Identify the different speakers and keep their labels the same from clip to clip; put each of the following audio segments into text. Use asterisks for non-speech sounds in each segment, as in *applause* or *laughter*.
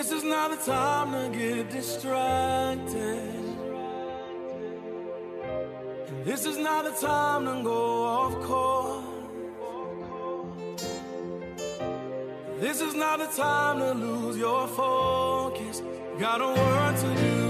Speaker 1: This is not the time to get distracted. And this is not the time to go off course. This is not the time to lose your focus. Got a word to Lord.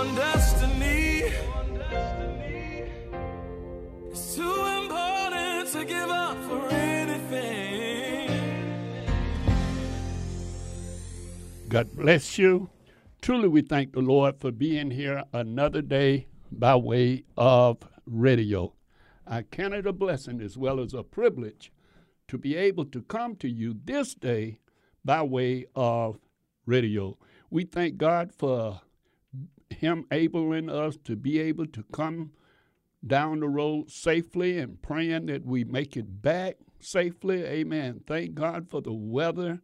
Speaker 1: Your destiny is too important to give up for anything.
Speaker 2: God bless you. Truly, we thank the Lord for being here another day by way of radio. I count it a blessing as well as a privilege to be able to come to you this day by way of radio. We thank God for Him enabling us to be able to come down the road safely and praying that we make it back safely. Amen. Thank God for the weather.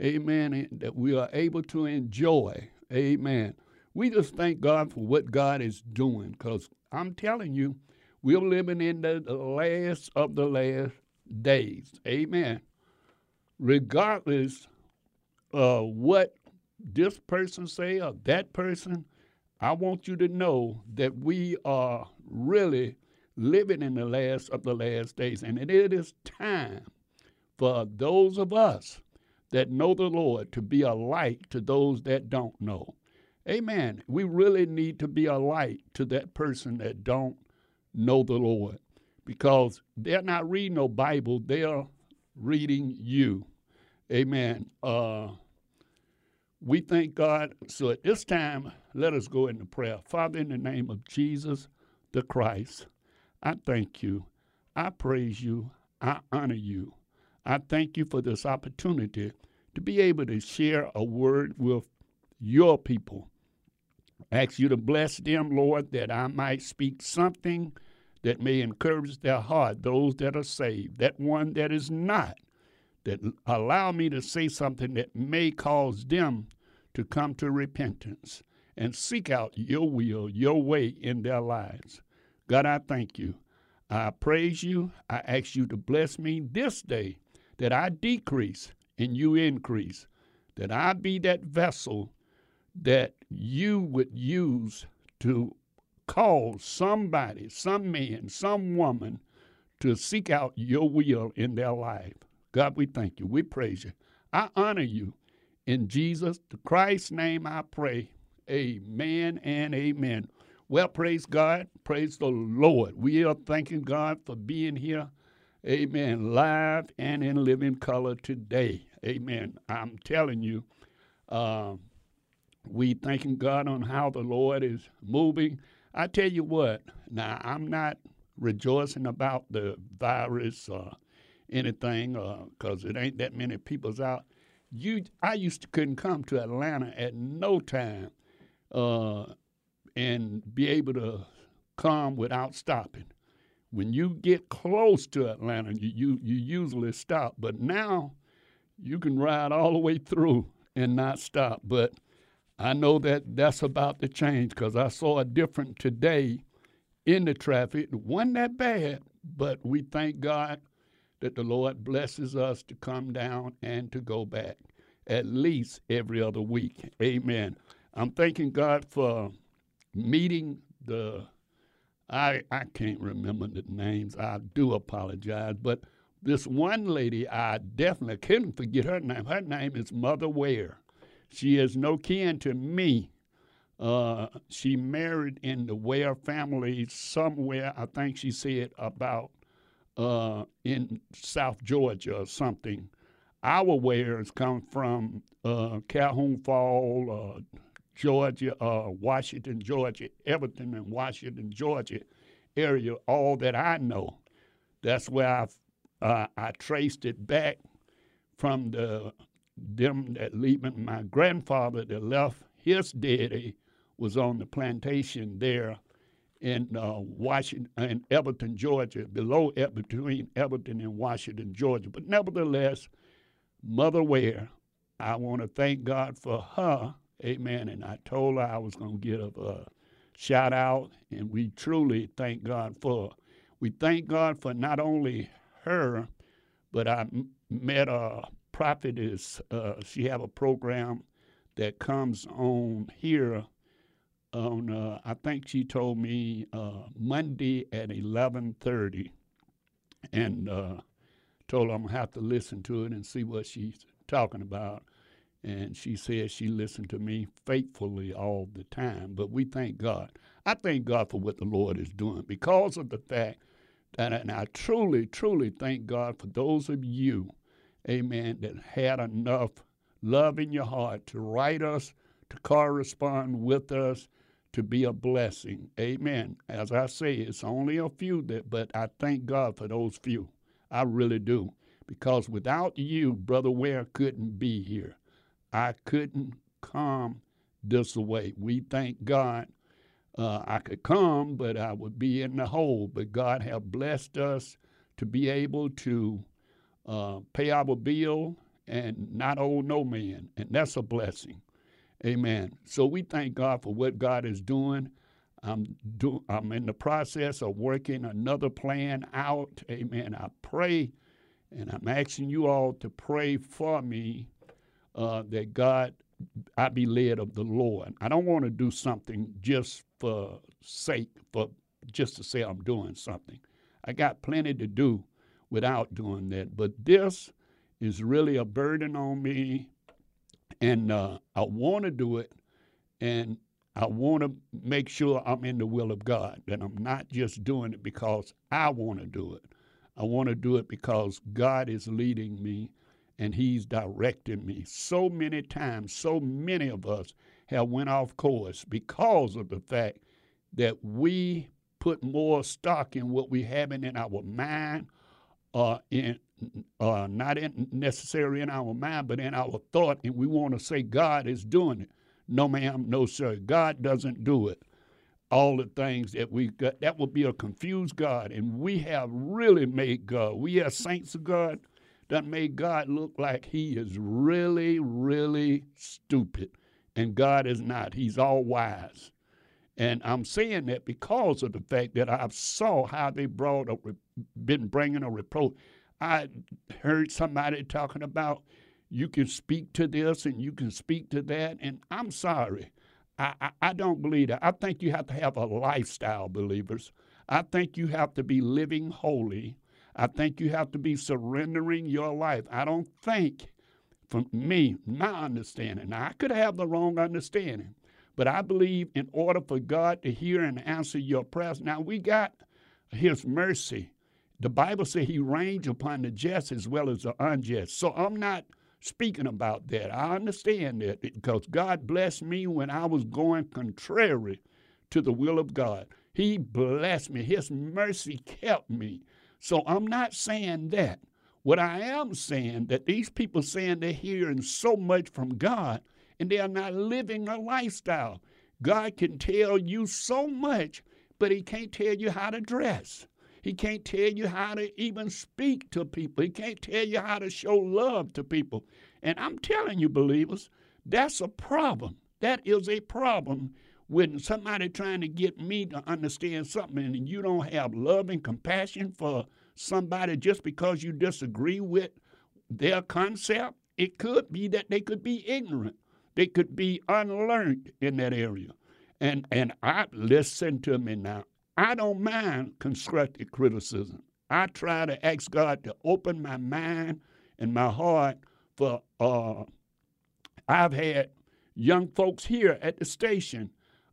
Speaker 2: Amen. That we are able to enjoy. Amen. We just thank God for what God is doing because I'm telling you, we're living in the last of the last days. Amen. Regardless of what this person say or that person, I want you to know that we are really living in the last of the last days. And it is time for those of us that know the Lord to be a light to those that don't know. Amen. We really need to be a light to that person that don't know the Lord because they're not reading no Bible, they're reading you. Amen. Uh, we thank God. So at this time, let us go into prayer. Father, in the name of Jesus the Christ, I thank you. I praise you. I honor you. I thank you for this opportunity to be able to share a word with your people. I ask you to bless them, Lord, that I might speak something that may encourage their heart, those that are saved, that one that is not, that allow me to say something that may cause them to come to repentance and seek out your will, your way in their lives. God, I thank you. I praise you. I ask you to bless me this day that I decrease and you increase, that I be that vessel that you would use to call somebody, some man, some woman to seek out your will in their life. God, we thank you. We praise you. I honor you. In Jesus the Christ's name I pray. Amen and amen. Well, praise God. Praise the Lord. We are thanking God for being here. Amen. Live and in living color today. Amen. I'm telling you, uh, we thanking God on how the Lord is moving. I tell you what, now I'm not rejoicing about the virus or anything because uh, it ain't that many people's out. You, I used to couldn't come to Atlanta at no time uh, and be able to come without stopping. When you get close to Atlanta, you, you, you usually stop. But now you can ride all the way through and not stop. But I know that that's about to change because I saw a different today in the traffic. It wasn't that bad, but we thank God that the Lord blesses us to come down and to go back at least every other week. Amen. I'm thanking God for meeting the I I can't remember the names. I do apologize, but this one lady, I definitely couldn't forget her name. Her name is Mother Ware. She is no kin to me. Uh, she married in the Ware family somewhere, I think she said about uh, in South Georgia or something. Our Wares come from uh, Calhoun Fall, uh, Georgia, uh, Washington, Georgia, Everton and Washington, Georgia area, all that I know. That's where I uh, I traced it back from the them that leaving my grandfather that left his daddy was on the plantation there in uh, Washington in Everton, Georgia, below between Everton and Washington, Georgia. But nevertheless, Mother Ware, I want to thank God for her, Amen. And I told her I was going to give a, shout out, and we truly thank God for. We thank God for not only her, but I met a prophetess. Uh, she have a program that comes on here on uh, I think she told me uh, Monday at eleven thirty, and uh, told her I'm gonna have to listen to it and see what she's talking about. And she said she listened to me faithfully all the time. But we thank God. I thank God for what the Lord is doing because of the fact that, and I truly, truly thank God for those of you, amen, that had enough love in your heart to write us, to correspond with us, to be a blessing. Amen. As I say, it's only a few that, but I thank God for those few. I really do. Because without you, Brother Ware couldn't be here. I couldn't come this way. We thank God. Uh, I could come, but I would be in the hole. But God have blessed us to be able to uh, pay our bill and not owe no man, and that's a blessing. Amen. So we thank God for what God is doing. I'm do, I'm in the process of working another plan out. Amen. I pray, and I'm asking you all to pray for me uh, that God, I be led of the Lord. I don't want to do something just for sake, for just to say I'm doing something. I got plenty to do without doing that. But this is really a burden on me and uh, I want to do it, and I want to make sure I'm in the will of God, that I'm not just doing it because I want to do it. I want to do it because God is leading me and He's directing me. So many times, so many of us have went off course because of the fact that we put more stock in what we have in our mind uh, in uh, not in necessarily in our mind, but in our thought, and we want to say God is doing it. No, ma'am, no, sir. God doesn't do it. All the things that we got, that would be a confused God. And we have really made God, we are saints of God, that made God look like he is really, really stupid. And God is not. He's all wise. And I'm saying that because of the fact that I saw how they brought a, been bringing a reproach. I heard somebody talking about you can speak to this and you can speak to that, and I'm sorry. I, I, I don't believe that. I think you have to have a lifestyle, believers. I think you have to be living holy. I think you have to be surrendering your life. I don't think, from me, my understanding, now I could have the wrong understanding, but I believe in order for God to hear and answer your prayers, now we got His mercy the Bible says he reigns upon the just as well as the unjust. So I'm not speaking about that. I understand that because God blessed me when I was going contrary to the will of God. He blessed me. His mercy kept me. So I'm not saying that. What I am saying that these people saying they're hearing so much from God and they are not living a lifestyle. God can tell you so much, but he can't tell you how to dress. He can't tell you how to even speak to people. He can't tell you how to show love to people. And I'm telling you, believers, that's a problem. That is a problem when somebody trying to get me to understand something and you don't have love and compassion for somebody just because you disagree with their concept. It could be that they could be ignorant. They could be unlearned in that area. And and I listen to me now. I don't mind constructive criticism. I try to ask God to open my mind and my heart for. Uh, I've had young folks here at the station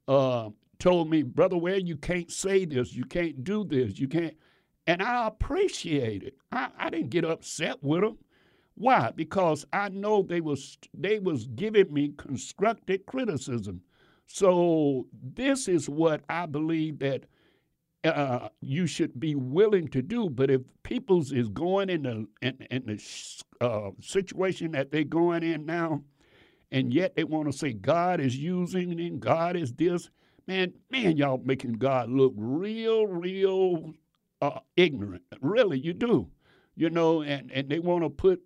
Speaker 2: uh, told me, Brother Ware, you can't say this, you can't do this, you can't. And I appreciate it. I, I didn't get upset with them. Why? Because I know they was they was giving me constructive criticism. So this is what I believe that uh, you should be willing to do. But if people's is going in the in, in the uh, situation that they're going in now, and yet they want to say God is using and God is this, man, man, y'all making God look real, real uh, ignorant. Really, you do. You know, and, and they want to put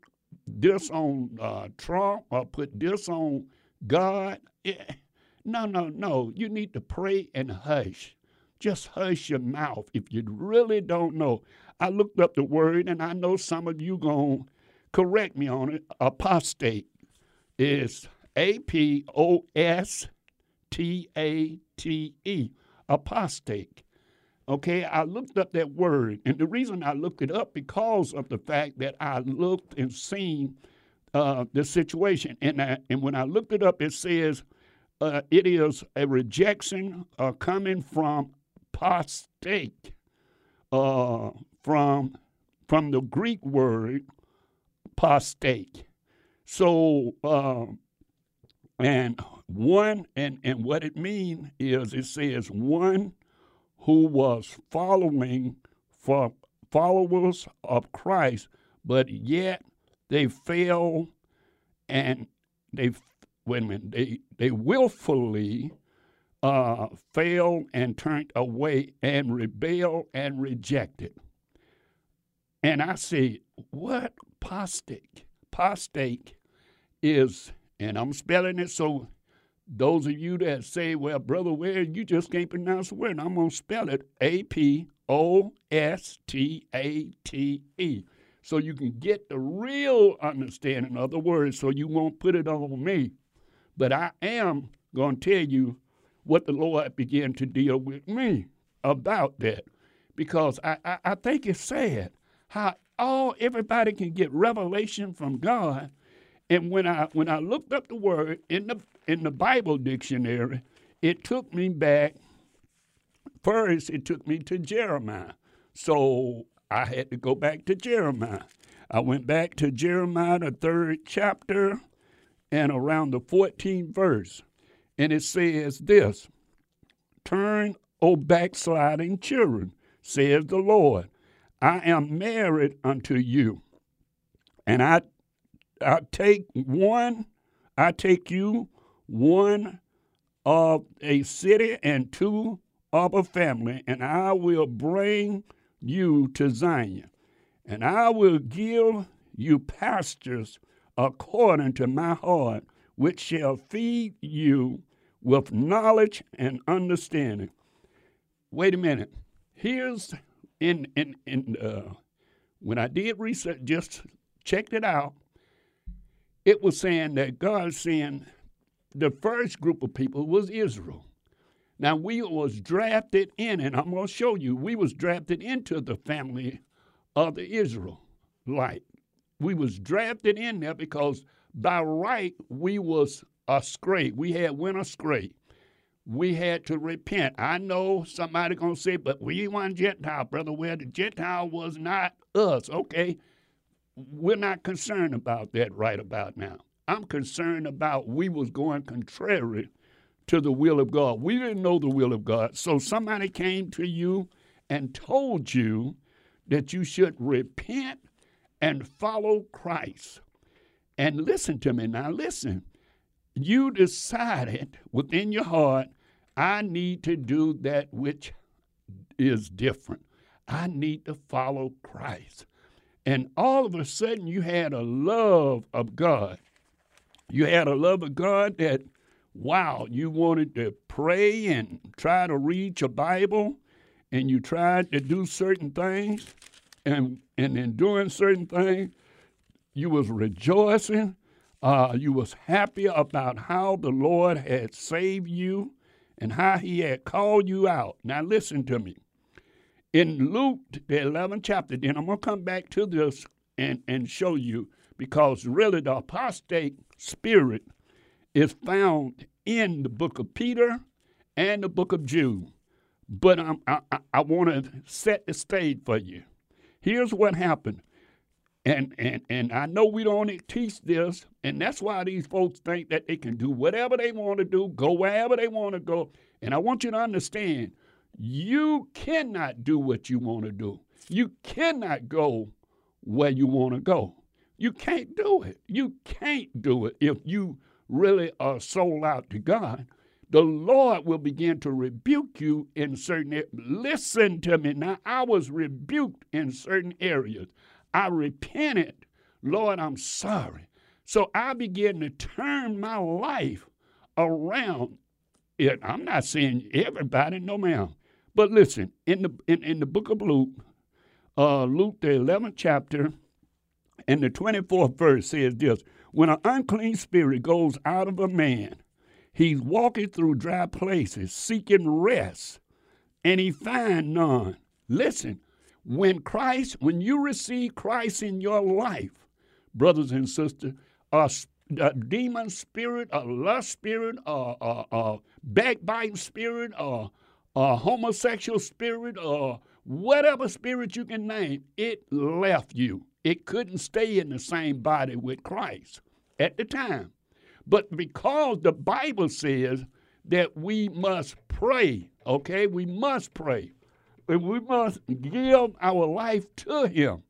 Speaker 2: this on uh, Trump or put this on God. Yeah. No, no, no. You need to pray and hush. Just hush your mouth if you really don't know. I looked up the word, and I know some of you going to correct me on it. Apostate is A P O S T A T E. Apostate. Okay, I looked up that word, and the reason I looked it up because of the fact that I looked and seen uh, the situation, and I, and when I looked it up, it says uh, it is a rejection uh, coming from apostate, uh, from from the Greek word apostate. So, uh, and one, and and what it means is it says one who was following for followers of Christ, but yet they fail and they wait a minute they they willfully uh, and turned away and rebelled and rejected. And I say, what apostate? Apostate is, and I'm spelling it so those of you that say, well, Brother Ware, you just can't pronounce the word, I'm going to spell it A P O S T A T E. So you can get the real understanding of the word so you won't put it on me. But I am going to tell you what the Lord began to deal with me about that. Because I, I, I think it's sad how all everybody can get revelation from God. And when I when I looked up the word in the in the Bible dictionary, it took me back. First, it took me to Jeremiah. So I had to go back to Jeremiah. I went back to Jeremiah, the third chapter, and around the 14th verse. And it says this Turn, O backsliding children, says the Lord. I am married unto you, and I, I take one, I take you one of a city and two of a family, and I will bring you to Zion, and I will give you pastures according to my heart, which shall feed you with knowledge and understanding. Wait a minute. Here's in in in uh, when I did research, just checked it out. It was saying that God saying the first group of people was Israel. Now we was drafted in, and I'm going to show you, we was drafted into the family of the Israelite. We was drafted in there because by right we was astray. We had went astray. We had to repent. I know somebody gonna say, but we weren't Gentile, brother. Where the Gentile was not us. Okay, we're not concerned about that right about now. I'm concerned about we was going contrary to the will of God. We didn't know the will of God. So somebody came to you and told you that you should repent and follow Christ. And listen to me now, listen. You decided within your heart, I need to do that which is different. I need to follow Christ. And all of a sudden, you had a love of God. You had a love of God that, wow, you wanted to pray and try to read your Bible, and you tried to do certain things, and, and in doing certain things, you was rejoicing. Uh, you was happy about how the Lord had saved you and how he had called you out. Now listen to me. In Luke, the 11th chapter, then I'm going to come back to this and, and show you because really the apostate spirit is found in the book of Peter and the book of Jude. But I'm, I, I want to set the stage for you. Here's what happened. And, and, and I know we don't teach this, and that's why these folks think that they can do whatever they want to do, go wherever they want to go. And I want you to understand you cannot do what you want to do. You cannot go where you want to go. You can't do it. You can't do it if you really are sold out to God. The Lord will begin to rebuke you in certain. Listen to me. Now, I was rebuked in certain areas. I repented. Lord, I'm sorry. So I began to turn my life around. It. I'm not saying everybody, no ma'am. But listen, in the in, in the book of Luke, uh, Luke the 11th chapter, and the 24th verse says this: When an unclean spirit goes out of a man, he's walking through dry places seeking rest, and he find none. Listen, when Christ, when you receive Christ in your life, brothers and sisters, a, a demon spirit, a lust spirit, a, a, a backbiting spirit, a, a homosexual spirit, or whatever spirit you can name, it left you. It couldn't stay in the same body with Christ at the time. But because the Bible says that we must pray, okay, we must pray we must give our life to Him.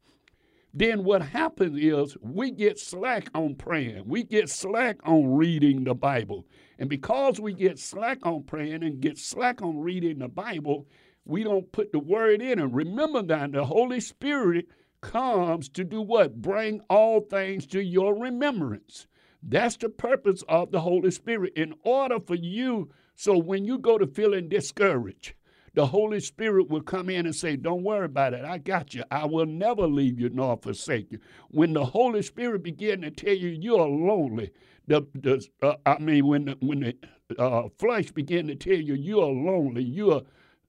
Speaker 2: Then what happens is we get slack on praying. We get slack on reading the Bible. And because we get slack on praying and get slack on reading the Bible, we don't put the word in. And remember that the Holy Spirit comes to do what? Bring all things to your remembrance. That's the purpose of the Holy Spirit. In order for you, so when you go to feeling discouraged, the Holy Spirit will come in and say, Don't worry about it. I got you. I will never leave you nor forsake you. When the Holy Spirit begin to tell you you're lonely, the, the uh, I mean, when the, when the uh, flesh begin to tell you you're lonely, you're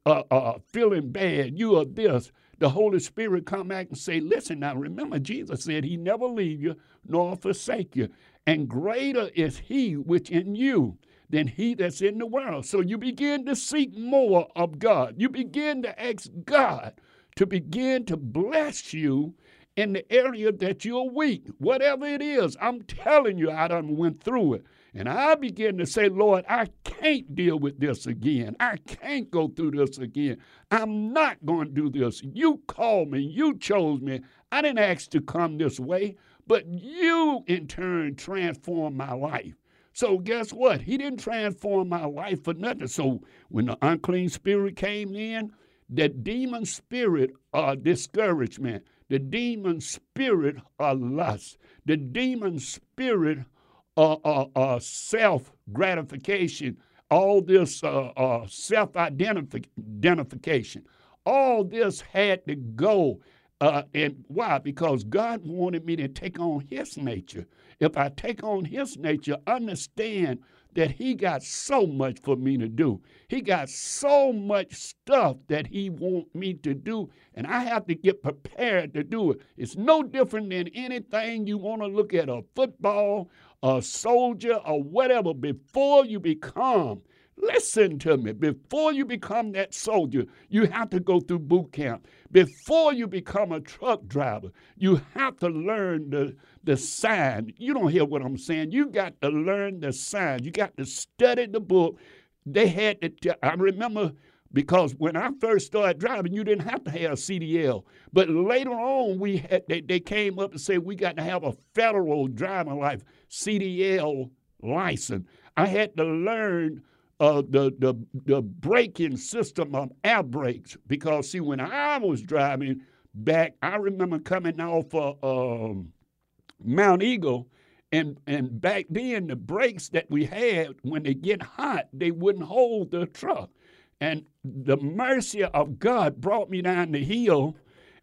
Speaker 2: uh, uh, feeling bad, you are this, the Holy Spirit come back and say, Listen now, remember, Jesus said he never leave you nor forsake you. And greater is he which in you than he that's in the world. So you begin to seek more of God. You begin to ask God to begin to bless you in the area that you're weak, whatever it is. I'm telling you, I done went through it. And I begin to say, Lord, I can't deal with this again. I can't go through this again. I'm not going to do this. You called me. You chose me. I didn't ask to come this way, but you in turn transformed my life. So guess what? He didn't transform my life for nothing. So when the unclean spirit came in, the demon spirit of discouragement, the demon spirit of lust, the demon spirit of, self gratification, all this uh, uh, self identification, all this had to go. Uh, and why? Because God wanted me to take on His nature if I take on his nature, understand that he got so much for me to do. He got so much stuff that he want me to do, and I have to get prepared to do it. It's no different than anything you want to look at a football, a soldier, or whatever before you become Listen to me. Before you become that soldier, you have to go through boot camp. Before you become a truck driver, you have to learn the, the sign. You don't hear what I'm saying. You got to learn the sign. You got to study the book. They had to, t- I remember because when I first started driving, you didn't have to have a CDL. But later on, we had, they, they came up and said we got to have a federal driving life, CDL license. I had to learn uh, the, the, the braking system of air brakes. Because, see, when I was driving back, I remember coming off of um, Monteagle, and, and back then, the brakes that we had, when they get hot, they wouldn't hold the truck. And the mercy of God brought me down the hill,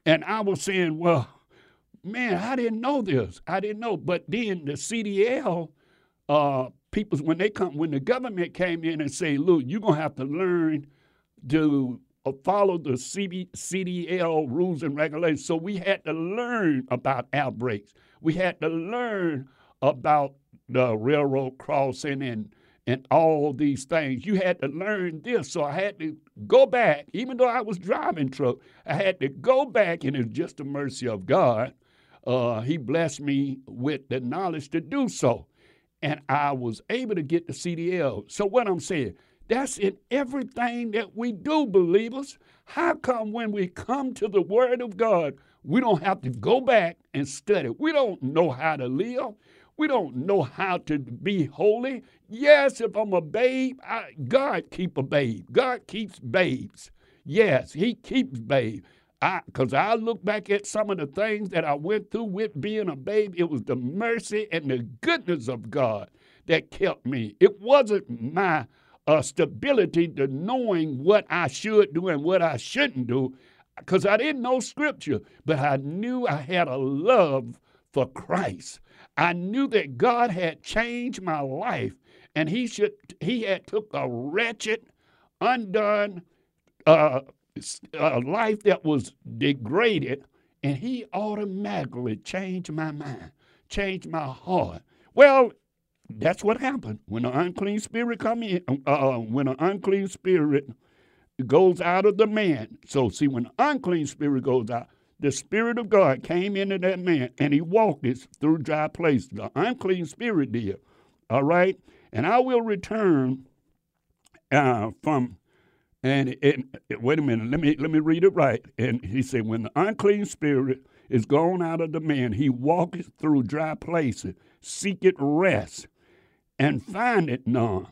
Speaker 2: and I was saying, well, man, I didn't know this. I didn't know. But then the CDL uh, people when they come when the government came in and say, look, you're gonna have to learn to uh, follow the CB, CDL rules and regulations. So we had to learn about air brakes. We had to learn about the railroad crossing and and all these things. You had to learn this. So I had to go back, even though I was driving truck, I had to go back, and it's just the mercy of God. Uh, he blessed me with the knowledge to do so. And I was able to get the CDL. So what I'm saying, that's in everything that we do, believers. How come when we come to the Word of God, we don't have to go back and study? We don't know how to live. We don't know how to be holy. Yes, if I'm a babe, I, God keep a babe. God keeps babes. Yes, He keeps babe. I, I look back at some of the things that I went through with being a babe, it was the mercy and the goodness of God that kept me. It wasn't my uh, stability to knowing what I should do and what I shouldn't do, because I didn't know Scripture, but I knew I had a love for Christ. I knew that God had changed my life and he should he had took a wretched, undone uh, uh, life that was degraded and he automatically changed my mind, changed my heart. Well, that's what happened when an unclean spirit come in. Uh, when an unclean spirit goes out of the man. So see, when unclean spirit goes out, the Spirit of God came into that man and he walked it through dry places. The unclean spirit did. All right? And I will return uh, from, and it, it, wait a minute, let me, let me read it right. And he said, When the unclean spirit is gone out of the man, he walketh through dry places, seeketh rest, and findeth none.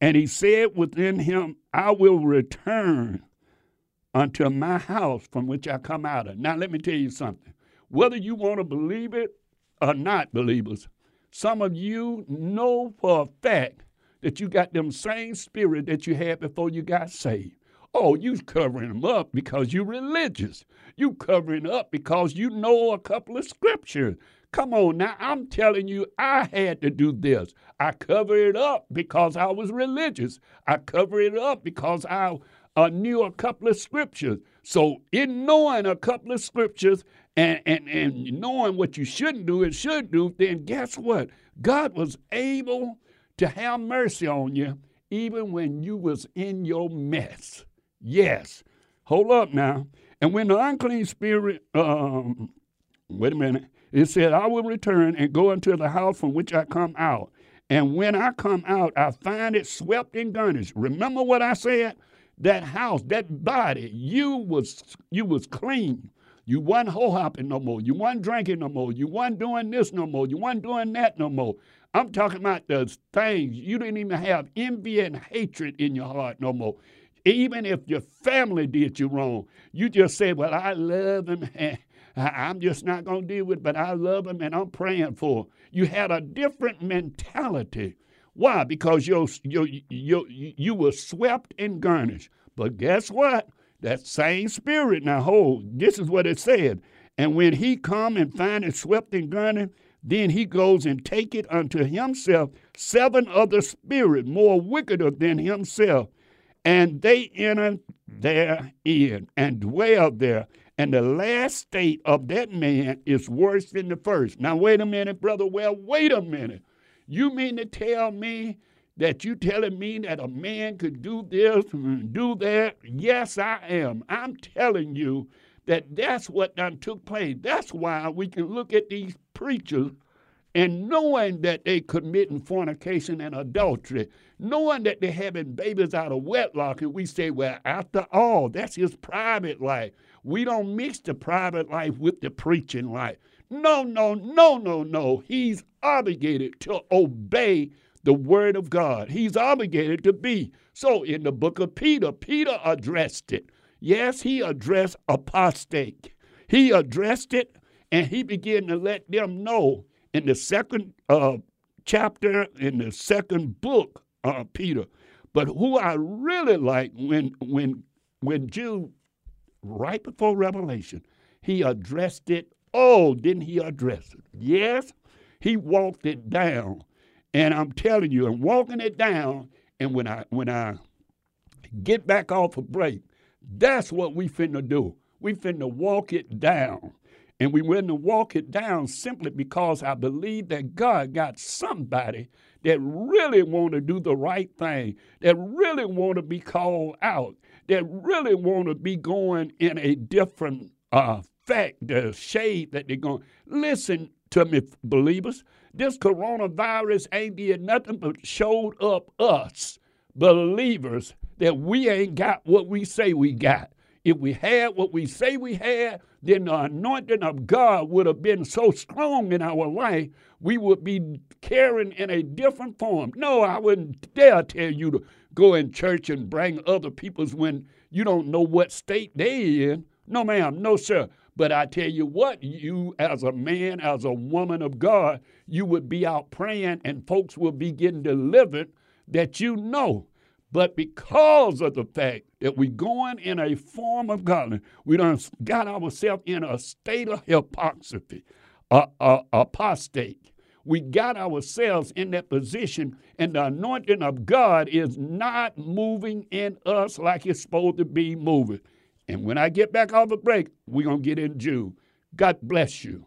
Speaker 2: And he said within him, I will return unto my house from which I come out of. Now, let me tell you something. Whether you want to believe it or not, believers, some of you know for a fact that you got them same spirit that you had before you got saved. Oh, you covering them up because you're religious. You covering up because you know a couple of scriptures. Come on now, I'm telling you, I had to do this. I cover it up because I was religious. I cover it up because I uh, knew a couple of scriptures. So, in knowing a couple of scriptures and, and, and knowing what you shouldn't do and should do, then guess what? God was able to have mercy on you even when you was in your mess. Yes. Hold up now. And when the unclean spirit, um, wait a minute, it said, I will return and go into the house from which I come out. And when I come out, I find it swept and garnished. Remember what I said? that house, that body, you was you was clean. You wasn't hoe hopping no more. You wasn't drinking no more. You wasn't doing this no more. You wasn't doing that no more. I'm talking about those things you didn't even have envy and hatred in your heart no more. Even if your family did you wrong, you just said, Well, I love them. *laughs* I'm just not going to deal with it, but I love them and I'm praying for them. You had a different mentality why? Because you you you were swept and garnished. But guess what? That same spirit. Now hold. This is what it said. And when he come and find it swept and garnished, then he goes and take it unto himself seven other spirits more wickeder than himself, and they enter therein and dwell there. And the last state of that man is worse than the first. Now wait a minute, brother. Well, wait a minute. You mean to tell me that you telling me that a man could do this and do that? Yes, I am. I'm telling you that that's what done took place. That's why we can look at these preachers and knowing that they committing fornication and adultery, knowing that they're having babies out of wedlock, and we say, well, after all, that's his private life. We don't mix the private life with the preaching life. No, no, no, no, no. He's obligated to obey the word of God. He's obligated to be. So in the book of Peter, Peter addressed it. Yes, he addressed apostate. He addressed it and he began to let them know in the second uh, chapter, in the second book of Peter. But who I really like when when when Jude, right before Revelation, he addressed it Oh, didn't he address it? Yes, he walked it down. And I'm telling you, I'm walking it down. And when I when I get back off a break, That's what we finna do. We finna walk it down. And we finna walk it down simply because I believe that God got somebody that really want to do the right thing, that really want to be called out, that really want to be going in a different uh, fact, the shade that they're going. Listen to me, believers. This coronavirus ain't did nothing but showed up us, believers, that we ain't got what we say we got. If we had what we say we had, then the anointing of God would have been so strong in our life, we would be carrying in a different form. No, I wouldn't dare tell you to go in church and bring other people's when you don't know what state they in. No, ma'am, no, sir. But I tell you what, you as a man, as a woman of God, you would be out praying and folks will be getting delivered that you know. But because of the fact that we're going in a form of godliness, we done got ourselves in a state of hypocrisy, a, a, apostate. We got ourselves in that position, and the anointing of God is not moving in us like it's supposed to be moving. And when I get back off the break, we're going to get in Jude. God bless you.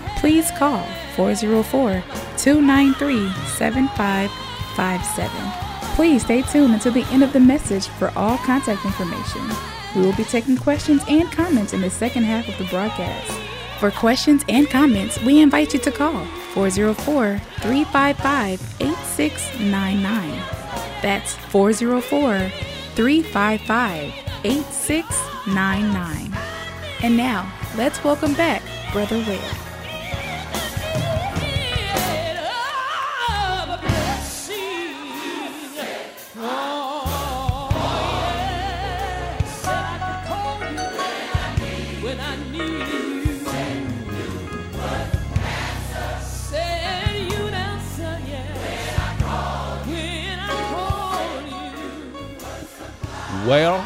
Speaker 3: please call 404 293 7557. Please stay tuned until the end of the message for all contact information. We will be taking questions and comments in the second half of the broadcast. For questions and comments, we invite you to call 404 355 8699. That's 404 355 8699. And now, let's welcome back Brother Ware.
Speaker 2: Well,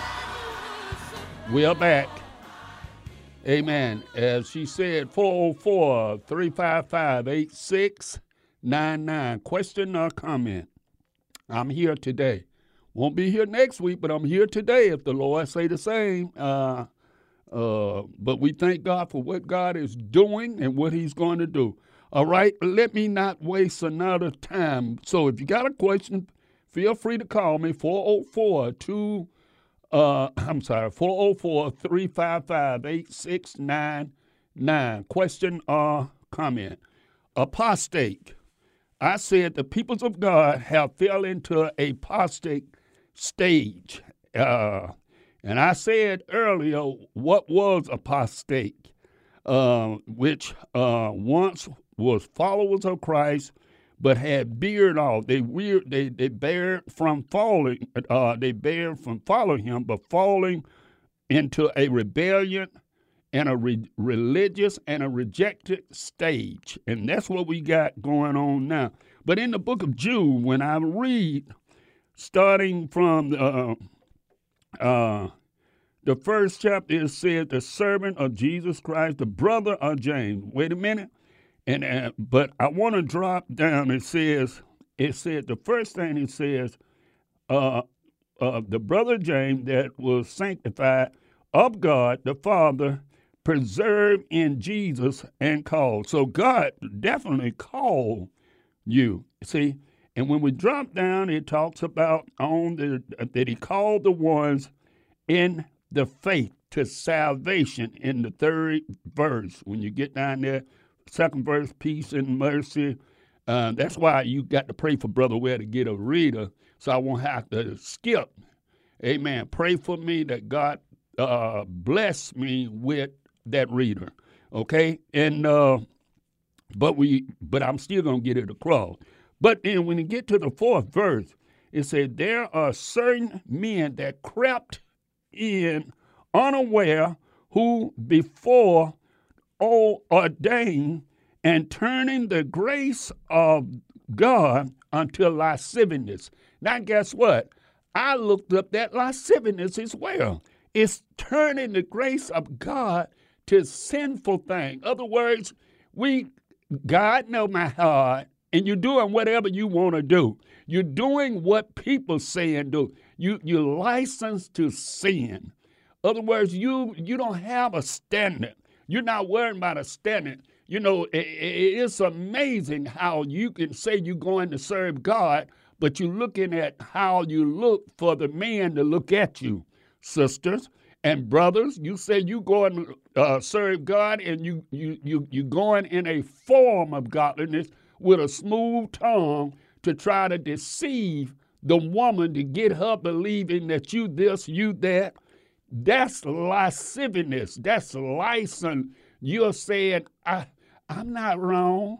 Speaker 2: we are back. Amen. As she said, 404 355 8699. Question or comment? I'm here today. Won't be here next week, but I'm here today if the Lord say the same. Uh, uh, but we thank God for what God is doing and what He's going to do. All right, let me not waste another time. So if you got a question, feel free to call me 404 2 uh, *clears throat* I'm sorry, 404 355 8699. Question or comment. Apostate. I said the peoples of God have fell into a apostate stage. Uh, and I said earlier what was apostate, uh, which uh, once was followers of Christ but had beard off. They weird they they bear from falling uh, they bear from following him, but falling into a rebellion and a re- religious and a rejected stage. And that's what we got going on now. But in the book of Jude, when I read, starting from uh, uh, the first chapter, it says, the servant of Jesus Christ, the brother of James. Wait a minute. And uh, but I want to drop down. It says it said the first thing it says, uh, uh, the brother James that was sanctified of God the Father, preserved in Jesus and called. So God definitely called you. See, and when we drop down, it talks about on the that He called the ones in the faith to salvation in the third verse. When you get down there second verse, peace and mercy. Uh, that's why you got to pray for Brother Ware to get a reader, so I won't have to skip. Amen. Pray for me that God uh, bless me with that reader. Okay, and uh, but we but I'm still gonna get it across. But then when you get to the fourth verse, it said there are certain men that crept in unaware who before ordained and turning the grace of God unto lasciviousness. Now, guess what? I looked up that lasciviousness as well. It's turning the grace of God to sinful thing. Other words, we God know my heart, and you're doing whatever you want to do. You're doing what people say and do. You you're licensed to sin. Other words, you you don't have a standard. You're not worrying about a standard. You know, it, it's amazing how you can say you're going to serve God, but you're looking at how you look for the man to look at you, sisters and brothers. You say you going to uh, serve God, and you you you you going in a form of godliness with a smooth tongue to try to deceive the woman to get her believing that you this, you that. That's lasciviousness. That's license. You're saying, I, I'm not wrong.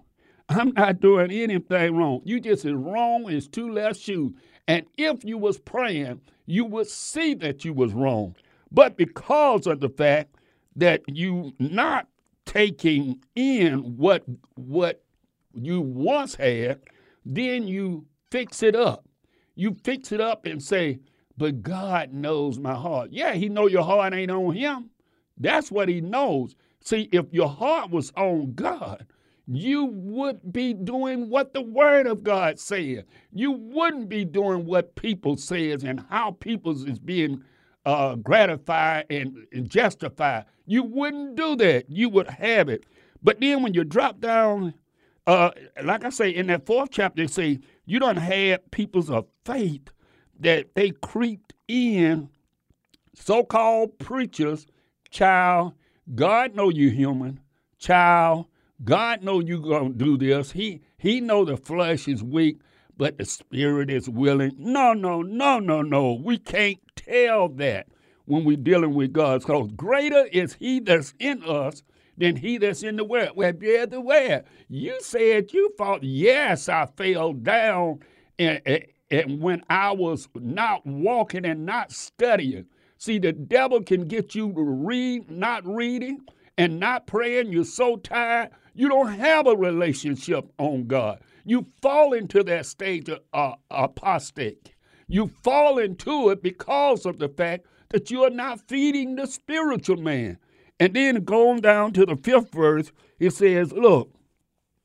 Speaker 2: I'm not doing anything wrong. You just as wrong as two left shoes. And if you was praying, you would see that you was wrong. But because of the fact that you not taking in what what you once had, then you fix it up. You fix it up and say, but God knows my heart. Yeah, he know your heart ain't on him. That's what he knows. See, if your heart was on God, you would be doing what the word of God said. You wouldn't be doing what people says and how people is being uh, gratified and, and justified. You wouldn't do that. You would have it. But then when you drop down, uh, like I say in that fourth chapter, they say you don't have peoples of faith that they creeped in, so-called preachers, child. God know you human, child. God know you gonna do this. He he know the flesh is weak, but the spirit is willing. No, no, no, no, no. We can't tell that when we're dealing with God. So greater is he that's in us than he that's in the world. Well, be the way. You said you thought, yes, I fell down and, and, when I was not walking and not studying. See, the devil can get you to read, not reading, and not praying. You're so tired, you don't have a relationship on God. You fall into that stage of uh, apostate. You fall into it because of the fact that you are not feeding the spiritual man. And then going down to the fifth verse, it says, Look,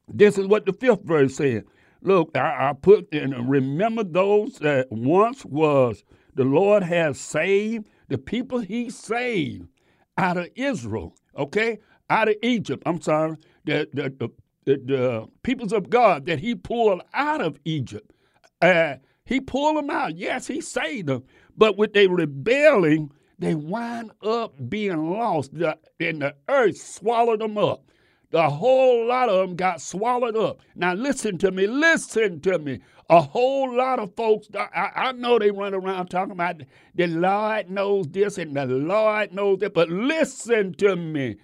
Speaker 2: this is what the fifth verse says. Look, I, I put in remember those that once was the Lord has saved the people he saved out of Israel, okay? Out of Egypt. I'm sorry. The, the, the, the, peoples of God that he pulled out of Egypt. Uh, he pulled them out. Yes, he saved them. But with their rebelling, they wind up being lost. And the earth swallowed them up. The whole lot of them got swallowed up. Now, listen to me, listen to me. A whole lot of folks, I, I know they run around talking about the Lord knows this and the Lord knows that, but listen to me.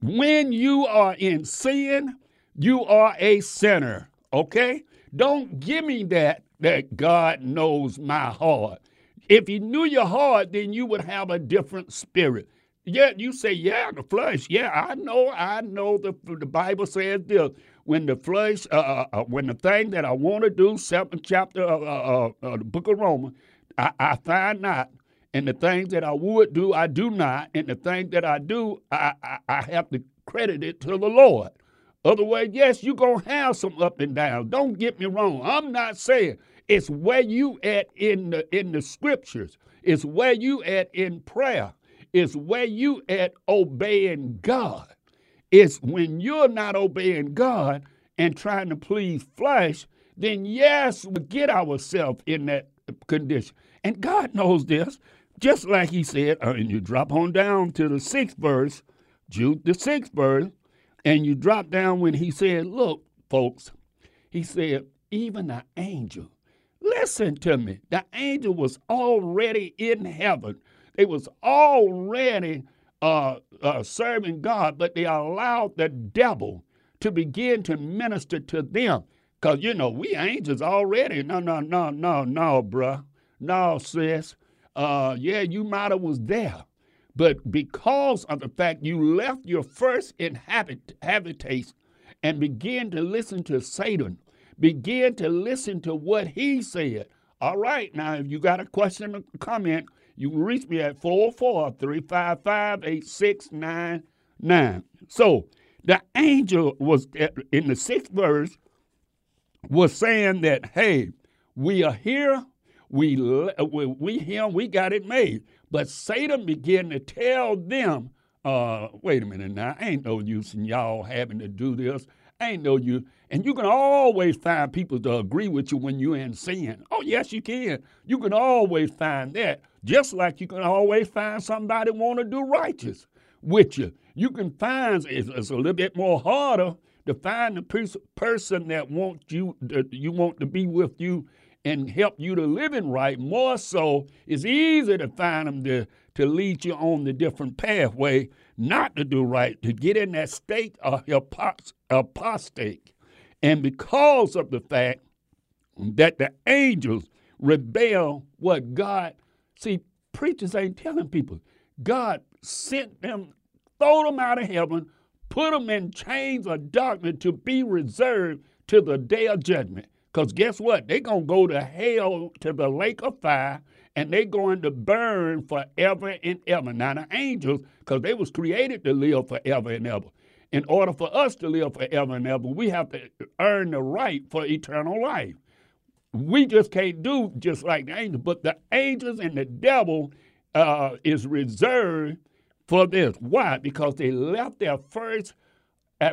Speaker 2: When you are in sin, you are a sinner, okay? Don't give me that, that God knows my heart. If he knew your heart, then you would have a different spirit. Yeah, you say, yeah, the flesh. Yeah, I know, I know. The the Bible says this: when the flesh, uh, uh, uh when the thing that I want to do, seventh chapter of uh, uh, the book of Romans, I, I find not, and the things that I would do, I do not, and the thing that I do, I, I, I have to credit it to the Lord. Otherwise, yes, you're gonna have some up and down. Don't get me wrong. I'm not saying it's where you at in the in the scriptures. It's where you at in prayer is where you at obeying God. It's when you're not obeying God and trying to please flesh, then yes, we get ourselves in that condition. And God knows this. Just like he said, uh, and you drop on down to the sixth verse, Jude the sixth verse, and you drop down when he said, Look, folks, he said, even the angel, listen to me, the angel was already in heaven they was already uh, uh, serving God, but they allowed the devil to begin to minister to them. Because, you know, we angels already. No, no, no, no, no, bruh. No, sis. Uh, yeah, you might have was there. But because of the fact you left your first inhabit, habitation and began to listen to Satan, begin to listen to what he said. All right, now if you got a question or comment, you can reach me at 404 355 8699. So the angel was in the sixth verse was saying that, hey, we are here, we, we, we him, we got it made. But Satan began to tell them, uh, wait a minute now, ain't no use in y'all having to do this. Ain't no you. And you can always find people to agree with you when you're in sin. Oh, yes, you can. You can always find that. Just like you can always find somebody want to do righteous with you. You can find it's, it's, a little bit more harder to find the pers- person that wants you that you want to be with you and help you to live in right. More so, it's easy to find them to, to lead you on the different pathway, not to do right, to get in that state of apostate. And because of the fact that the angels rebel what God, see, preachers ain't telling people. God sent them, throw them out of heaven, put them in chains of darkness to be reserved to the day of judgment. Because guess what? They're going to go to hell, to the lake of fire, and they're going to burn forever and ever. Now, the angels, because they was created to live forever and ever. In order for us to live forever and ever, we have to earn the right for eternal life. We just can't do just like the angels, but the angels and the devil uh, is reserved for this. Why? Because they left their first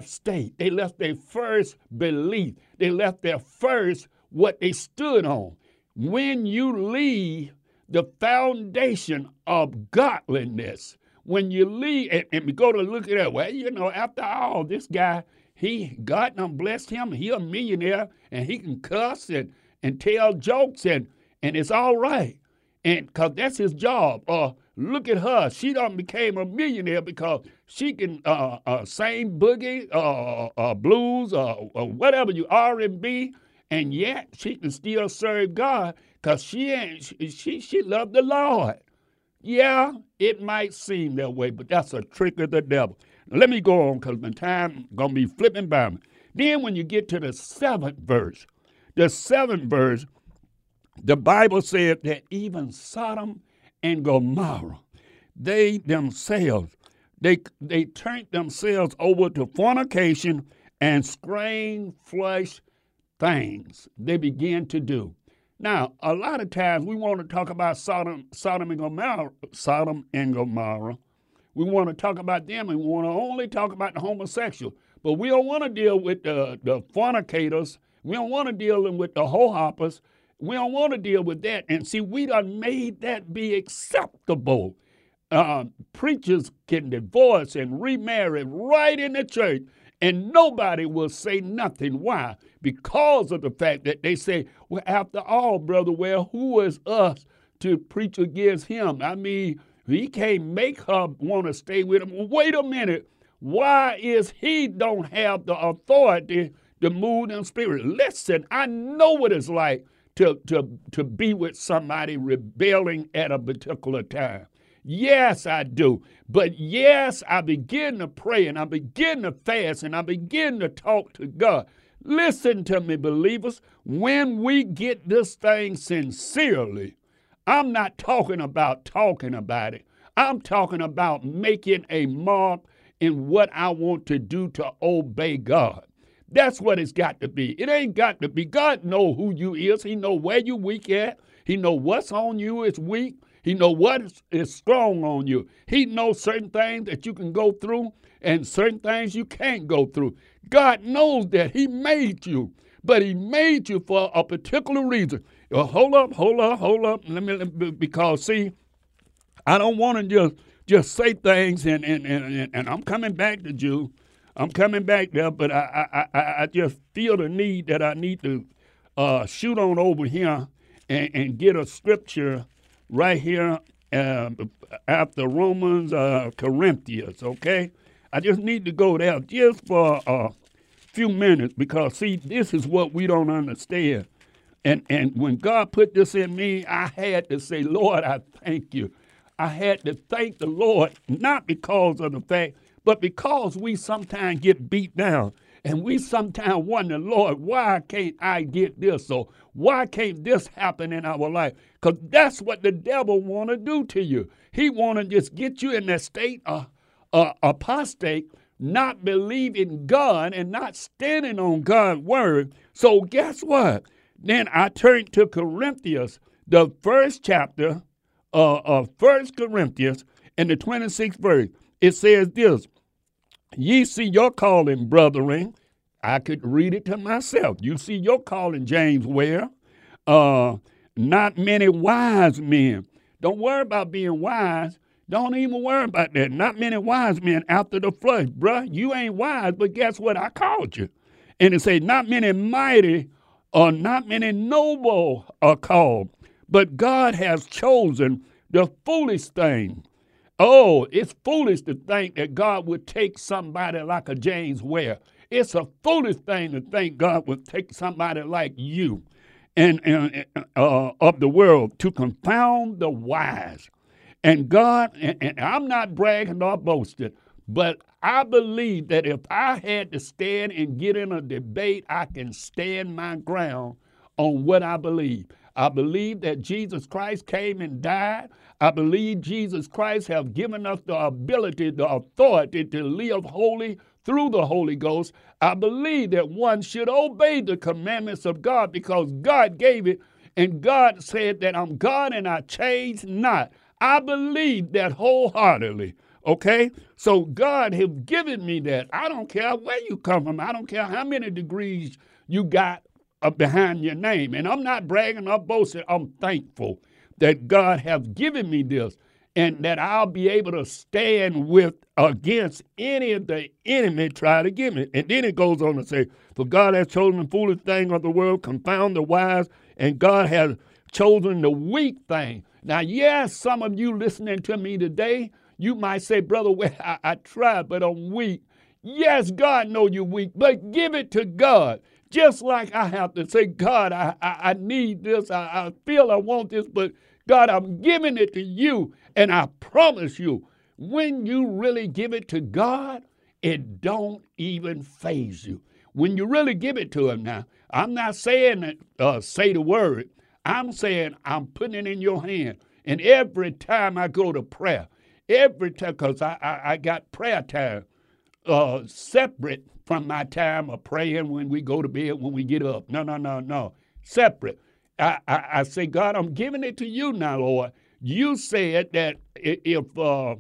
Speaker 2: state. They left their first belief. They left their first what they stood on. When you leave the foundation of godliness, when you leave and, and go to look at that, well, you know, after all, this guy, he God done blessed him. He a millionaire and he can cuss and, and tell jokes and and it's all right. And because that's his job. Uh, Look at her. She done became a millionaire because she can uh, uh, sing boogie, uh, uh blues, uh, or whatever you R&B, and yet she can still serve God because she ain't she, she loved the Lord. Yeah, it might seem that way, but that's a trick of the devil. Let me go on because my time gonna be flipping by me. Then when you get to the seventh verse, the seventh verse, the Bible said that even Sodom and Gomorrah. They themselves, they, they turned themselves over to fornication and strange flesh things they began to do. Now, a lot of times we want to talk about Sodom, Sodom and Gomorrah, Sodom and Gomorrah. We want to talk about them and we want to only talk about the homosexual. But we don't want to deal with the, the fornicators. We don't want to deal with the hoe hoppers. We don't want to deal with that. And see, we done made that be acceptable. Uh, preachers can divorce and remarry right in the church, and nobody will say nothing. Why? Because of the fact that they say, well, after all, brother, well, who is us to preach against him? I mean, he can't make her want to stay with him. Wait a minute. Why is he don't have the authority to move in spirit? Listen, I know what it's like to, to, to be with somebody rebelling at a particular time. Yes, I do. But yes, I begin to pray and I begin to fast and I begin to talk to God. Listen to me, believers. When we get this thing sincerely, I'm not talking about talking about it. I'm talking about making a mark in what I want to do to obey God. That's what it's got to be. It ain't got to be. God know who you is. He know where you weak at. He know what's on you is weak. He know what is, is strong on you. He knows certain things that you can go through and certain things you can't go through. God knows that. He made you, but He made you for a particular reason. Well, hold up, hold up, hold up. Let me, let me because see, I don't want to just just say things and and, and and I'm coming back to you I'm coming back there, but I, I, I, I just feel the need that I need to uh, shoot on over here and, and get a scripture right here uh, after Romans, uh, Corinthians, okay? I just need to go there just for a few minutes because, see, this is what we don't understand. And, and when God put this in me, I had to say, Lord, I thank you. I had to thank the Lord, not because of the fact, but because we sometimes get beat down. And we sometimes wonder, Lord, why can't I get this? Or why can't this happen in our life? Because that's what the devil want to do to you. He want to just get you in that state of uh, apostate, not believing God and not standing on God's word. So guess what? Then I turned to Corinthians, the first chapter uh, of First Corinthians, in the 26th verse. It says this, Ye see your calling, brethren. I could read it to myself. You see your calling, James Ware. Uh, not many wise men. Don't worry about being wise. Don't even worry about that. Not many wise men after the flood. Bruh, you ain't wise, but guess what? I called you. And it say, not many mighty or not many noble are called, but God has chosen the foolish thing Oh, it's foolish to think that God would take somebody like a James Ware. It's a foolish thing to think God would take somebody like you and, and uh, of the world to confound the wise. And God, and, and I'm not bragging or boasting, but I believe that if I had to stand and get in a debate, I can stand my ground on what I believe. I believe that Jesus Christ came and died. I believe Jesus Christ have given us the ability, the authority to live holy through the Holy Ghost. I believe that one should obey the commandments of God because God gave it and God said that I'm God and I change not. I believe that wholeheartedly. Okay? So God has given me that. I don't care where you come from. I don't care how many degrees you got uh, behind your name. And I'm not bragging or boasting. I'm thankful that God has given me this and that I'll be able to stand with against any of the enemy try to give me. And then it goes on to say, For God has chosen the foolish thing of the world, confound the wise, and God has chosen the weak thing. Now, yes, some of you listening to me today, you might say, Brother, well, *laughs* I, I tried, but I'm weak. Yes, God know you're weak, but give it to God. Just like I have to say, God, I, I, I need this. I, I feel I want this, but God, I'm giving it to you. And I promise you, when you really give it to God, it don't even faze you. When you really give it to Him now, I'm not saying uh, say the word. I'm saying I'm putting it in your hand. And every time I go to prayer, every time, because I, I, I, got prayer time uh, separate from my time of praying when we go to bed, when we get up. No, no, no, no. Separate. I, I, say, God, I'm giving it to you now, Lord. You said that if uh,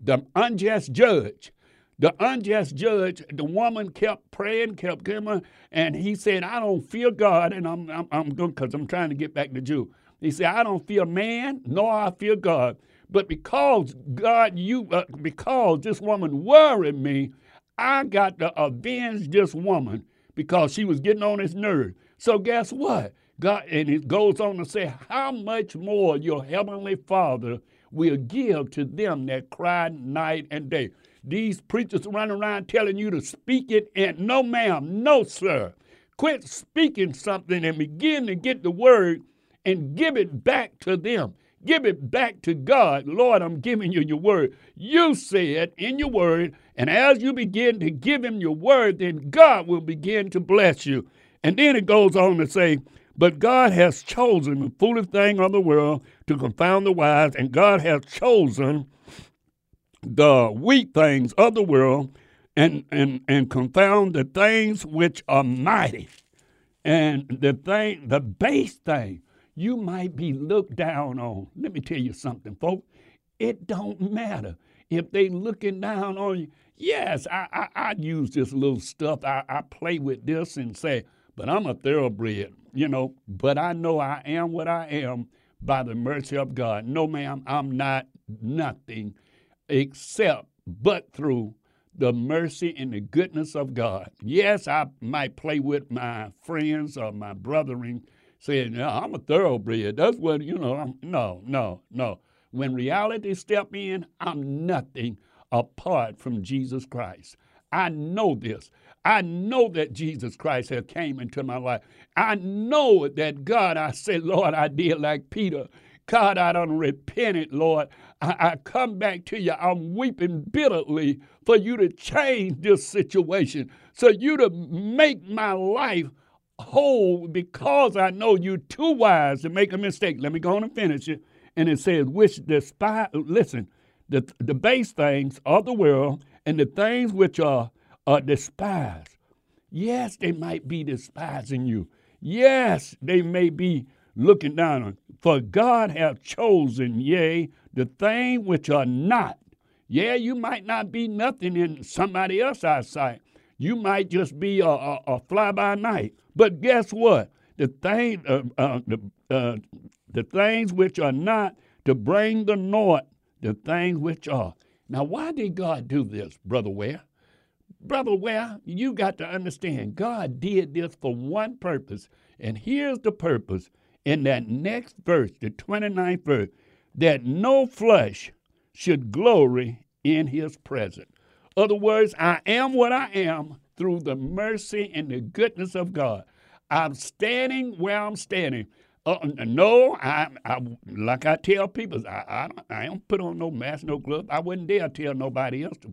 Speaker 2: the unjust judge, the unjust judge, the woman kept praying, kept coming, and he said, I don't fear God, and I'm, I'm, I'm good because I'm trying to get back to Jude. He said, I don't fear man, nor I fear God. But because God, you, uh, because this woman worried me, I got to avenge this woman because she was getting on his nerve. So guess what? God, and it goes on to say, How much more your heavenly Father will give to them that cry night and day. These preachers run around telling you to speak it, and no, ma'am, no, sir. Quit speaking something and begin to get the word and give it back to them. Give it back to God. Lord, I'm giving you your word. You said in your word, and as you begin to give him your word, then God will begin to bless you. And then it goes on to say, But God has chosen the foolish thing of the world to confound the wise, and God has chosen the weak things of the world and, and, and confound the things which are mighty. And the thing, the base thing, you might be looked down on. Let me tell you something, folks. It don't matter if they looking down on you. Yes, I, I, I use this little stuff. I, I play with this and say, but I'm a thoroughbred, you know. But I know I am what I am by the mercy of God. No, ma'am, I'm not nothing except but through the mercy and the goodness of God. Yes, I might play with my friends or my brethren saying, I'm a thoroughbred. That's what, you know, I'm, no, no, no. when reality step in, I'm nothing apart from Jesus Christ. I know this. I know that Jesus Christ has came into my life. I know that God, I said, Lord, I did like Peter. God, I don't repent it, Lord. I, I come back to you. I'm weeping bitterly for you to change this situation, so you to make my life whole because I know you're too wise to make a mistake. Let me go on and finish it. And it says, which despise, listen, the, the base things of the world and the things which are, are despised. Yes, they might be despising you. Yes, they may be looking down on. For God hath chosen, yea, the things which are not. Yeah, you might not be nothing in somebody else's eyesight. You might just be a, a, a fly by night. But guess what? The thing, uh, uh, the, uh, the things which are not to bring the north, the things which are. Now, why did God do this, Brother Ware? Brother Ware, you got to understand, God did this for one purpose. And here's the purpose in that next verse, the 29th verse, that no flesh should glory in his presence. Other words, I am what I am through the mercy and the goodness of God. I'm standing where I'm standing. Uh, no, I, I, like I tell people, I, I, I don't put on no mask, no glove. I wouldn't dare tell nobody else to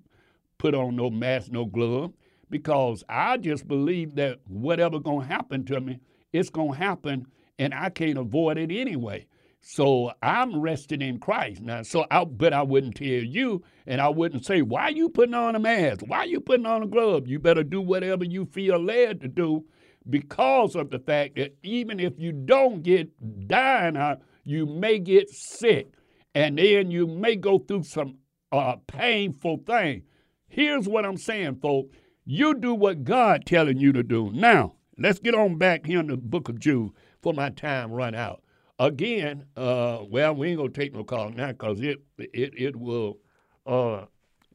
Speaker 2: put on no mask, no glove, because I just believe that whatever gonna happen to me, it's gonna happen, and I can't avoid it anyway. So I'm resting in Christ now. So I, but I wouldn't tell you, and I wouldn't say, "Why are you putting on a mask? Why are you putting on a glove?" You better do whatever you feel led to do, because of the fact that even if you don't get dying out, you may get sick, and then you may go through some uh, painful thing. Here's what I'm saying, folks. You do what God telling you to do. Now, let's get on back here in the book of Jude for my time run out again, uh, well, we ain't gonna take no call now because it it it will uh,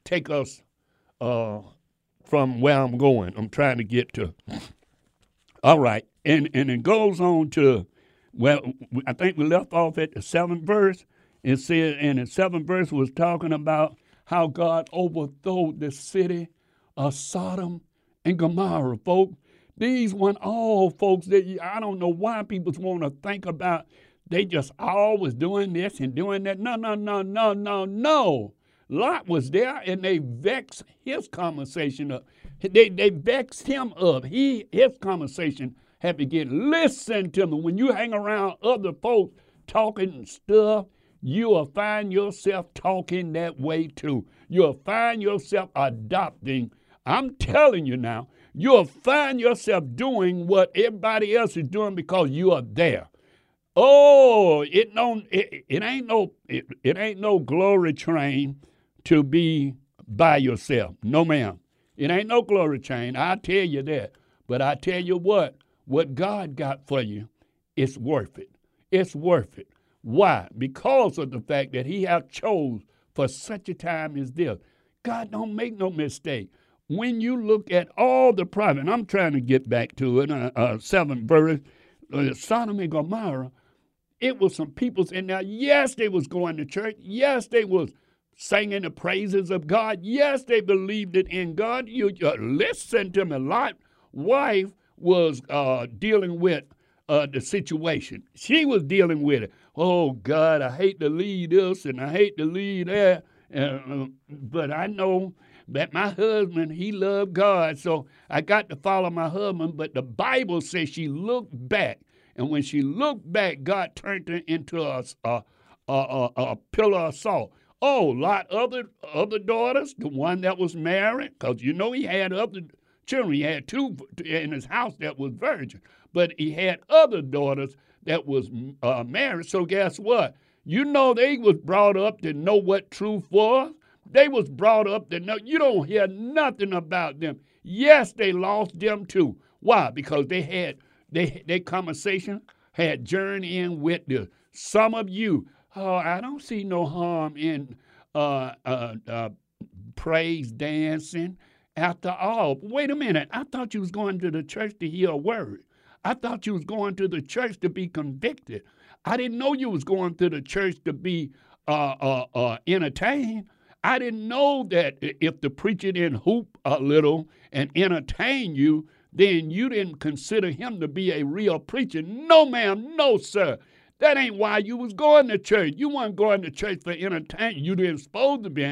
Speaker 2: take us uh, from where I'm going. I'm trying to get to. All right, and and it goes on to, well, I think we left off at the seventh verse. It said, and the seventh verse was talking about how God overthrew the city of Sodom and Gomorrah, folks. These weren't all folks that I don't know why people want to think about they just always doing this and doing that. No, no, no, no, no, no. Lot was there and they vexed his conversation up. They, they vexed him up. He his conversation had to get listen to me. When you hang around other folks talking stuff, you will find yourself talking that way too. You'll find yourself adopting. I'm telling you now, you'll find yourself doing what everybody else is doing because you are there. Oh, it don't it, it ain't no it, it ain't no glory train to be by yourself. No ma'am. It ain't no glory train. I tell you that. But I tell you what, what God got for you, it's worth it. It's worth it. Why? Because of the fact that He have chose for such a time as this. God don't make no mistake. When you look at all the private, I'm trying to get back to it, uh, uh, seventh verse, uh, Sodom and Gomorrah it was some peoples in there. Yes, they was going to church. Yes, they was singing the praises of God. Yes, they believed it in God. You uh, listen to me. Lot wife was uh, dealing with uh, the situation. She was dealing with it. Oh God, I hate to lead this and I hate to lead that, uh, but I know that my husband he loved God, so I got to follow my husband. But the Bible says she looked back and when she looked back, God turned her into a, a, a, a pillar of salt. Oh, lot other other daughters, the one that was married, because you know he had other children. He had two in his house that was virgin, but he had other daughters that was uh, married. So guess what? You know they was brought up to know what truth was. They was brought up to know. You don't hear nothing about them. Yes, they lost them too. Why? Because they had they, their conversation had journeyed in with the, some of you. Oh, I don't see no harm in uh, uh, uh, praise dancing. After all, wait a minute. I thought you was going to the church to hear a word. I thought you was going to the church to be convicted. I didn't know you was going to the church to be uh, uh, uh, entertain. I didn't know that if the preacher didn't hoop a little and entertain you, then you didn't consider him to be a real preacher. No, ma'am, no, sir. That ain't why you was going to church. You weren't going to church for entertainment. You didn't supposed to be.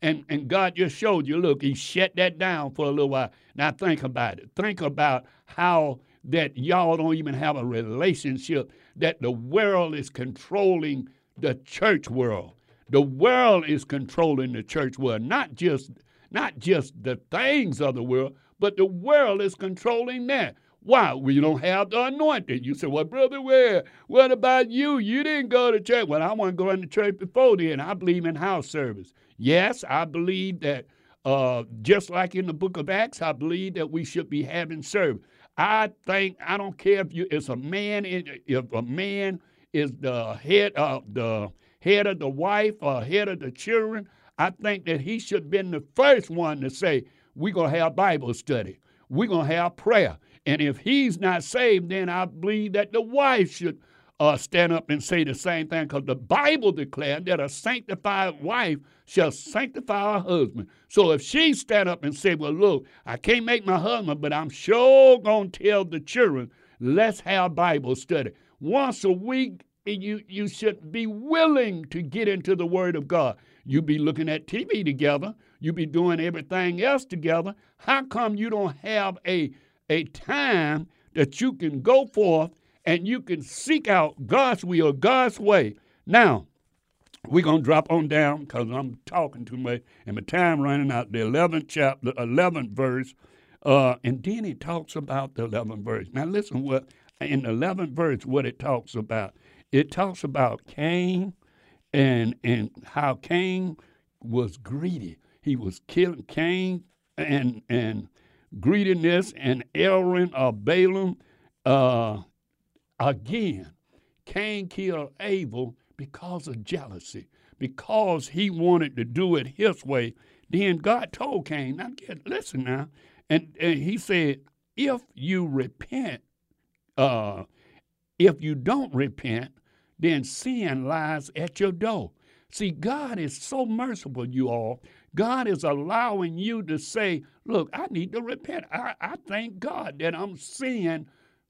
Speaker 2: And, and God just showed you, look, he shut that down for a little while. Now think about it. Think about how that y'all don't even have a relationship, that the world is controlling the church world. The world is controlling the church world, not just not just the things of the world, but the world is controlling that. Why? We don't have the anointing. You say, well, brother, where? What about you? You didn't go to church. Well, I wasn't going to church before then. I believe in house service. Yes, I believe that uh, just like in the book of Acts, I believe that we should be having service. I think I don't care if you it's a man if a man is the head of the head of the wife or head of the children. I think that he should have been the first one to say, We're gonna have Bible study. We're gonna have prayer. And if he's not saved, then I believe that the wife should uh, stand up and say the same thing because the Bible declared that a sanctified wife shall sanctify her husband. So if she stand up and say, well, look, I can't make my husband, but I'm sure going to tell the children, let's have Bible study. Once a week, you, you should be willing to get into the Word of God. You be looking at TV together. You be doing everything else together. How come you don't have a, a time that you can go forth and you can seek out God's will, God's way. Now, we're going to drop on down because I'm talking too much and my time running out. The 11th chapter, 11th verse, uh, and then he talks about the 11th verse. Now, listen what in the 11th verse what it talks about. It talks about Cain and and how Cain was greedy. He was killing Cain and and greediness and Aaron or Balaam uh, Again, Cain killed Abel because of jealousy, because he wanted to do it his way. Then God told Cain, now get, listen now. And, and he said, if you repent, uh, if you don't repent, then sin lies at your door. See, God is so merciful, you all. God is allowing you to say, Look, I need to repent. I, I thank God that I'm seeing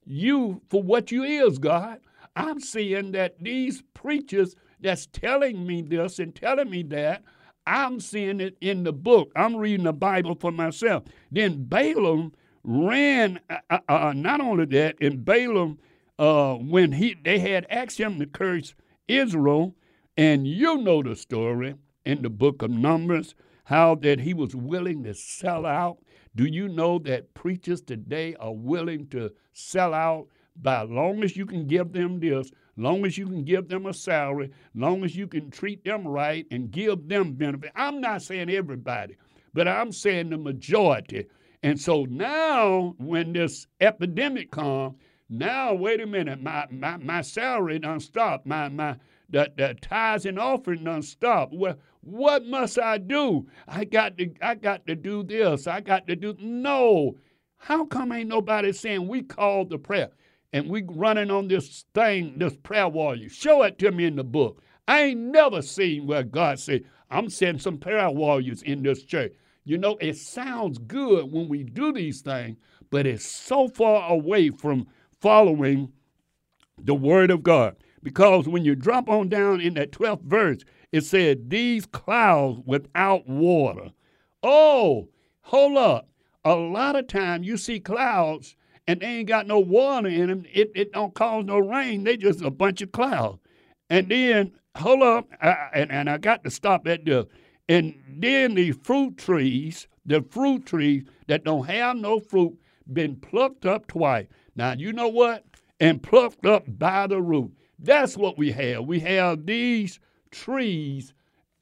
Speaker 2: you for what you is, God. I'm seeing that these preachers that's telling me this and telling me that, I'm seeing it in the book. I'm reading the Bible for myself. Then Balaam ran, uh, uh, uh not only that, and Balaam, uh, when he they had asked him to curse Israel, and you know the story in the book of Numbers, how that he was willing to sell out do you know that preachers today are willing to sell out by long as you can give them this, long as you can give them a salary, long as you can treat them right and give them benefit. I'm not saying everybody, but I'm saying the majority. And so now when this epidemic comes, now wait a minute, my my, my salary done stop. My my the, the tithes and offering done stop. Well, what must I do? I got to I got to do this. I got to do no. How come ain't nobody saying we called the prayer and we running on this thing, this prayer warrior? Show it to me in the book. I ain't never seen where God said, I'm sending some prayer warriors in this church. You know, it sounds good when we do these things, but it's so far away from following the word of God. Because when you drop on down in that 12th verse, it said, These clouds without water. Oh, hold up. A lot of time you see clouds and they ain't got no water in them. It, it don't cause no rain. They just a bunch of clouds. And then, hold up, I, and, and I got to stop at the, and then the fruit trees, the fruit trees that don't have no fruit, been plucked up twice. Now, you know what? And plucked up by the root. That's what we have. We have these trees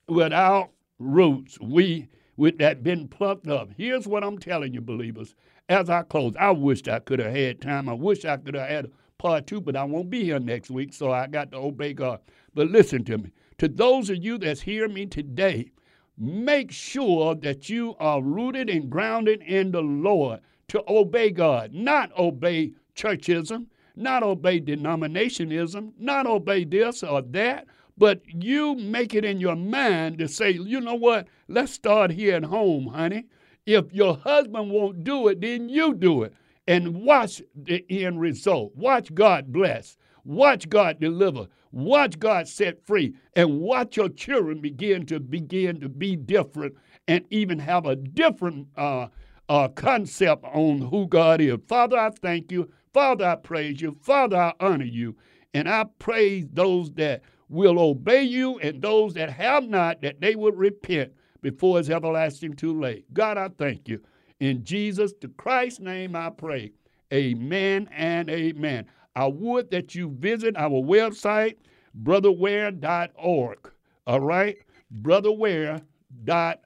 Speaker 2: without roots. We with that been plucked up. Here's what I'm telling you, believers. As I close, I wish I could have had time. I wish I could have had part two, but I won't be here next week, so I got to obey God. But listen to me. To those of you that's hear me today, make sure that you are rooted and grounded in the Lord to obey God, not obey churchism, not obey denominationism, not obey this or that, But you make it in your mind to say, you know what? Let's start here at home, honey. If your husband won't do it, then you do it. And watch the end result. Watch God bless. Watch God deliver. Watch God set free. And watch your children begin to begin to be different and even have a different uh, uh, concept on who God is. Father, I thank you. Father, I praise you. Father, I honor you. And I praise those that will obey you and those that have not, that they will repent before it's everlasting too late. God, I thank you. In Jesus the Christ's name I pray. Amen and amen. I would that you visit our website, brotherware.org. All right? Brotherware. Dot,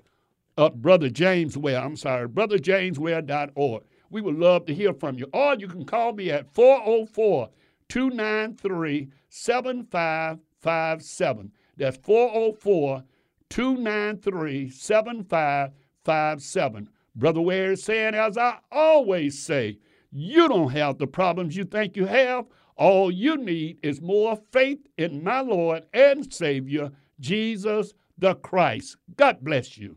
Speaker 2: uh, Brother James Ware, I'm sorry, brotherjamesware.org. We would love to hear from you. Or you can call me at 404 293 7557. That's 404 293 7557. Brother Ware is saying, as I always say, you don't have the problems you think you have. All you need is more faith in my Lord and Savior, Jesus the Christ. God bless you.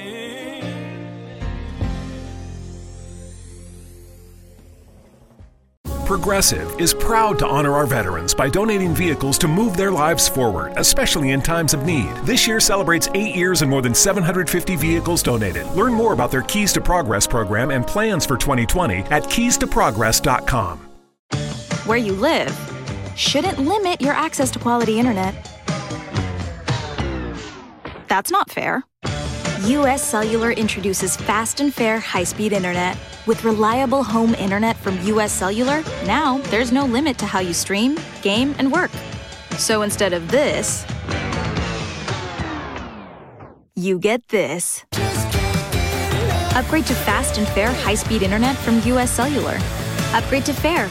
Speaker 4: Progressive is proud to honor our veterans by donating vehicles to move their lives forward, especially in times of need. This year celebrates eight years and more than 750 vehicles donated. Learn more about their Keys to Progress program and plans for 2020 at keystoprogress.com.
Speaker 5: Where you live shouldn't limit your access to quality internet. That's not fair. US Cellular introduces fast and fair high speed internet. With reliable home internet from US Cellular, now there's no limit to how you stream, game, and work. So instead of this, you get this. Upgrade to fast and fair high speed internet from US Cellular. Upgrade to fair